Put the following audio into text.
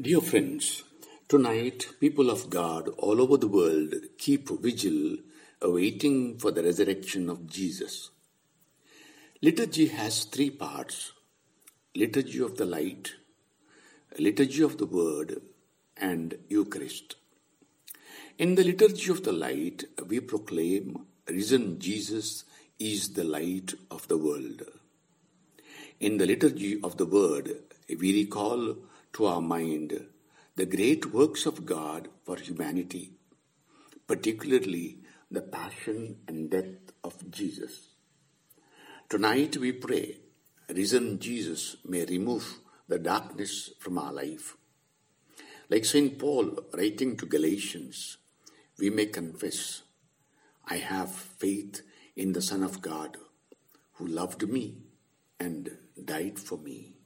Dear friends, tonight people of God all over the world keep vigil awaiting for the resurrection of Jesus. Liturgy has three parts liturgy of the light, liturgy of the word, and Eucharist. In the liturgy of the light, we proclaim risen Jesus is the light of the world. In the liturgy of the word, we recall to our mind the great works of God for humanity, particularly the passion and death of Jesus. Tonight we pray, risen Jesus may remove the darkness from our life. Like St. Paul writing to Galatians, we may confess, I have faith in the Son of God who loved me and died for me.